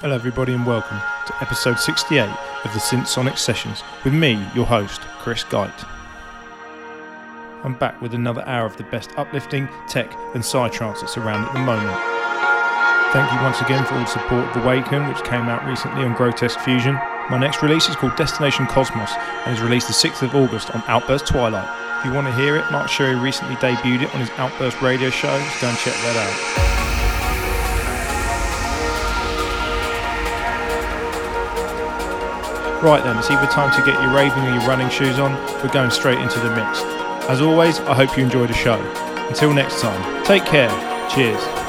Hello, everybody, and welcome to episode 68 of the Synth Sonic Sessions with me, your host, Chris Geit. I'm back with another hour of the best uplifting, tech, and psytrance that's around at the moment. Thank you once again for all the support of Awaken, which came out recently on Grotesque Fusion. My next release is called Destination Cosmos and is released the 6th of August on Outburst Twilight. If you want to hear it, Mark Sherry recently debuted it on his Outburst radio show, so go and check that out. Right then, it's either time to get your raving or your running shoes on. We're going straight into the mix. As always, I hope you enjoy the show. Until next time, take care. Cheers.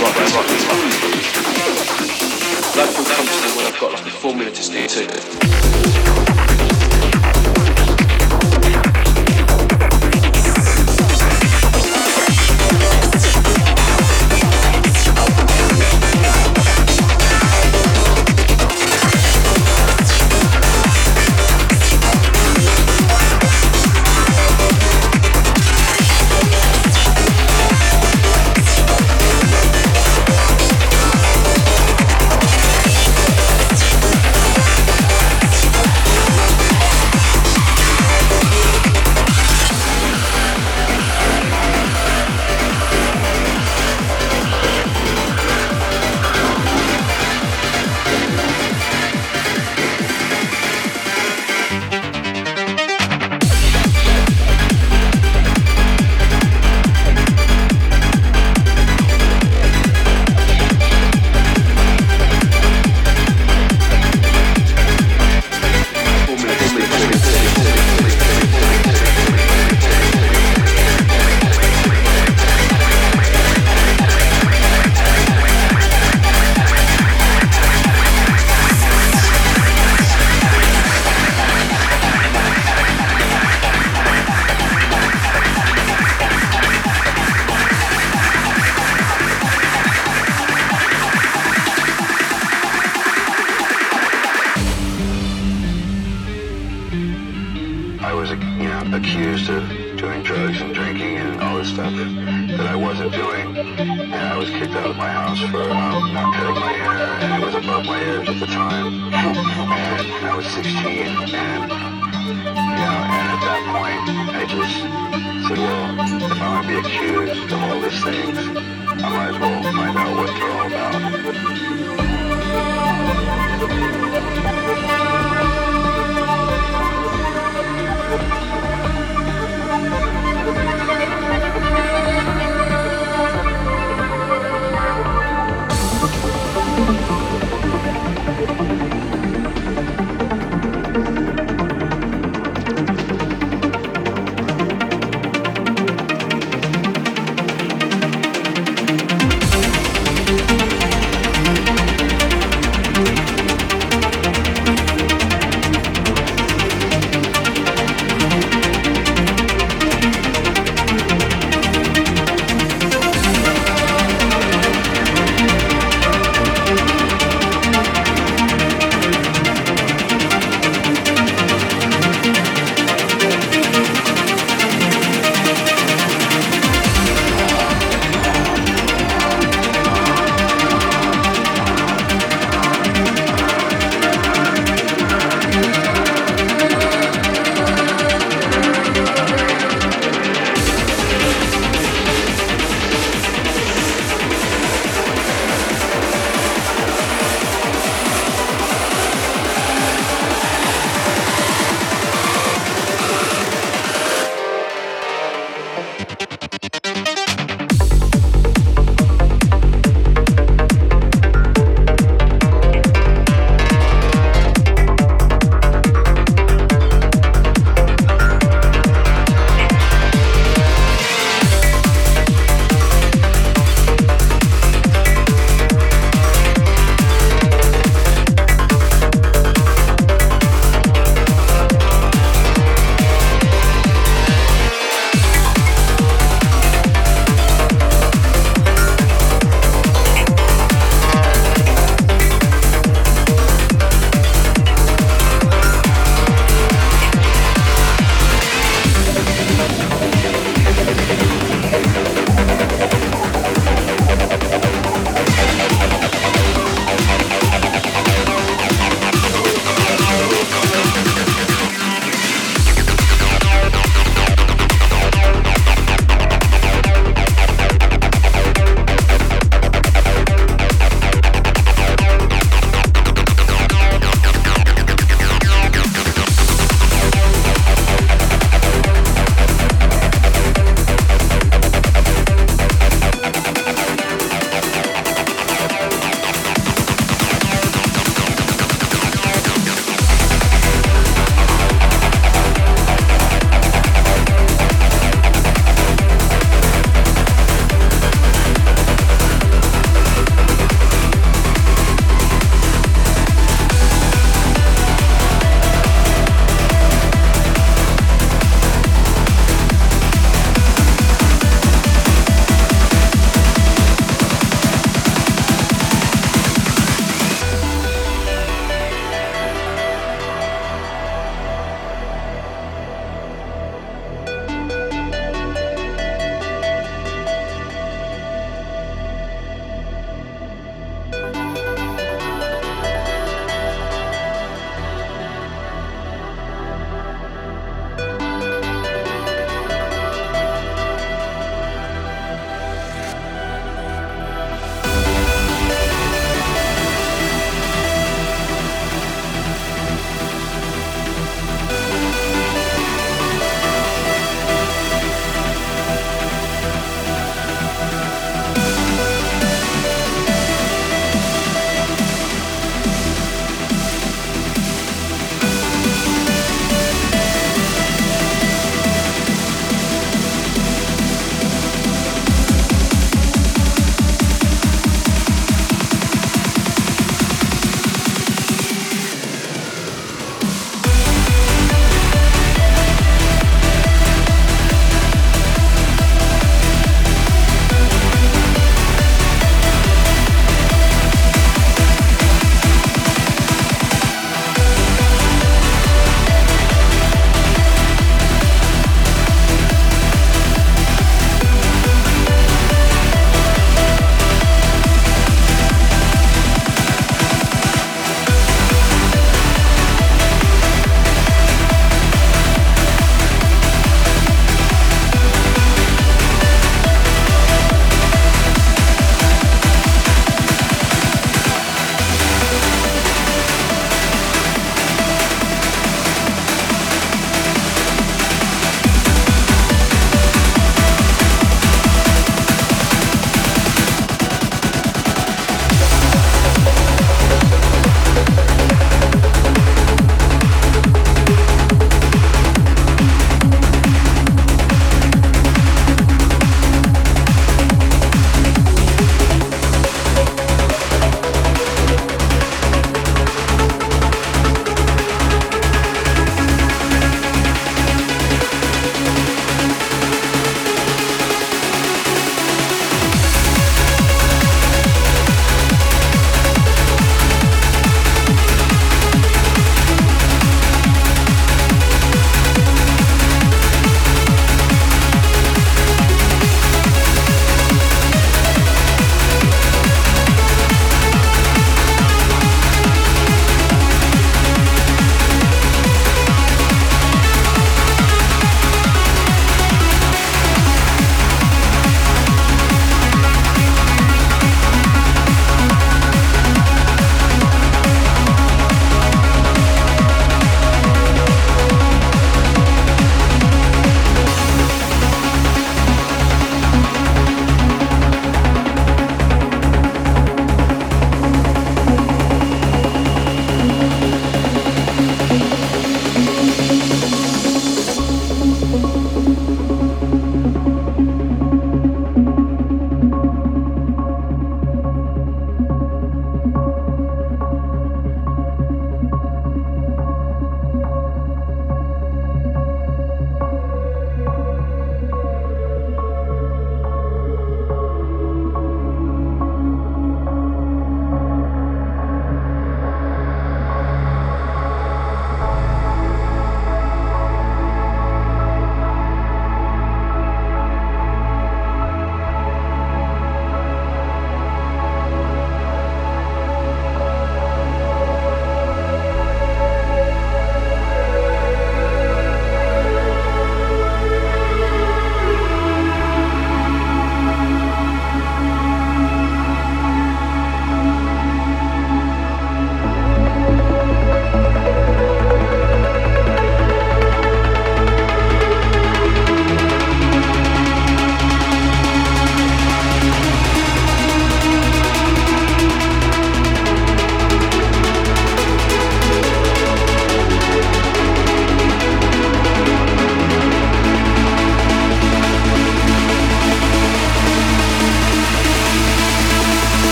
rock, rock, rock. Life to me when I've got like a formula to stay to. drugs and drinking and all this stuff that, that I wasn't doing. And I was kicked out of my house for um, not cutting my hair, and it was above my ears at the time. And I was 16, and you know, and at that point, I just said, well, if I'm going to be accused of all these things, I might as well find out what they're all about.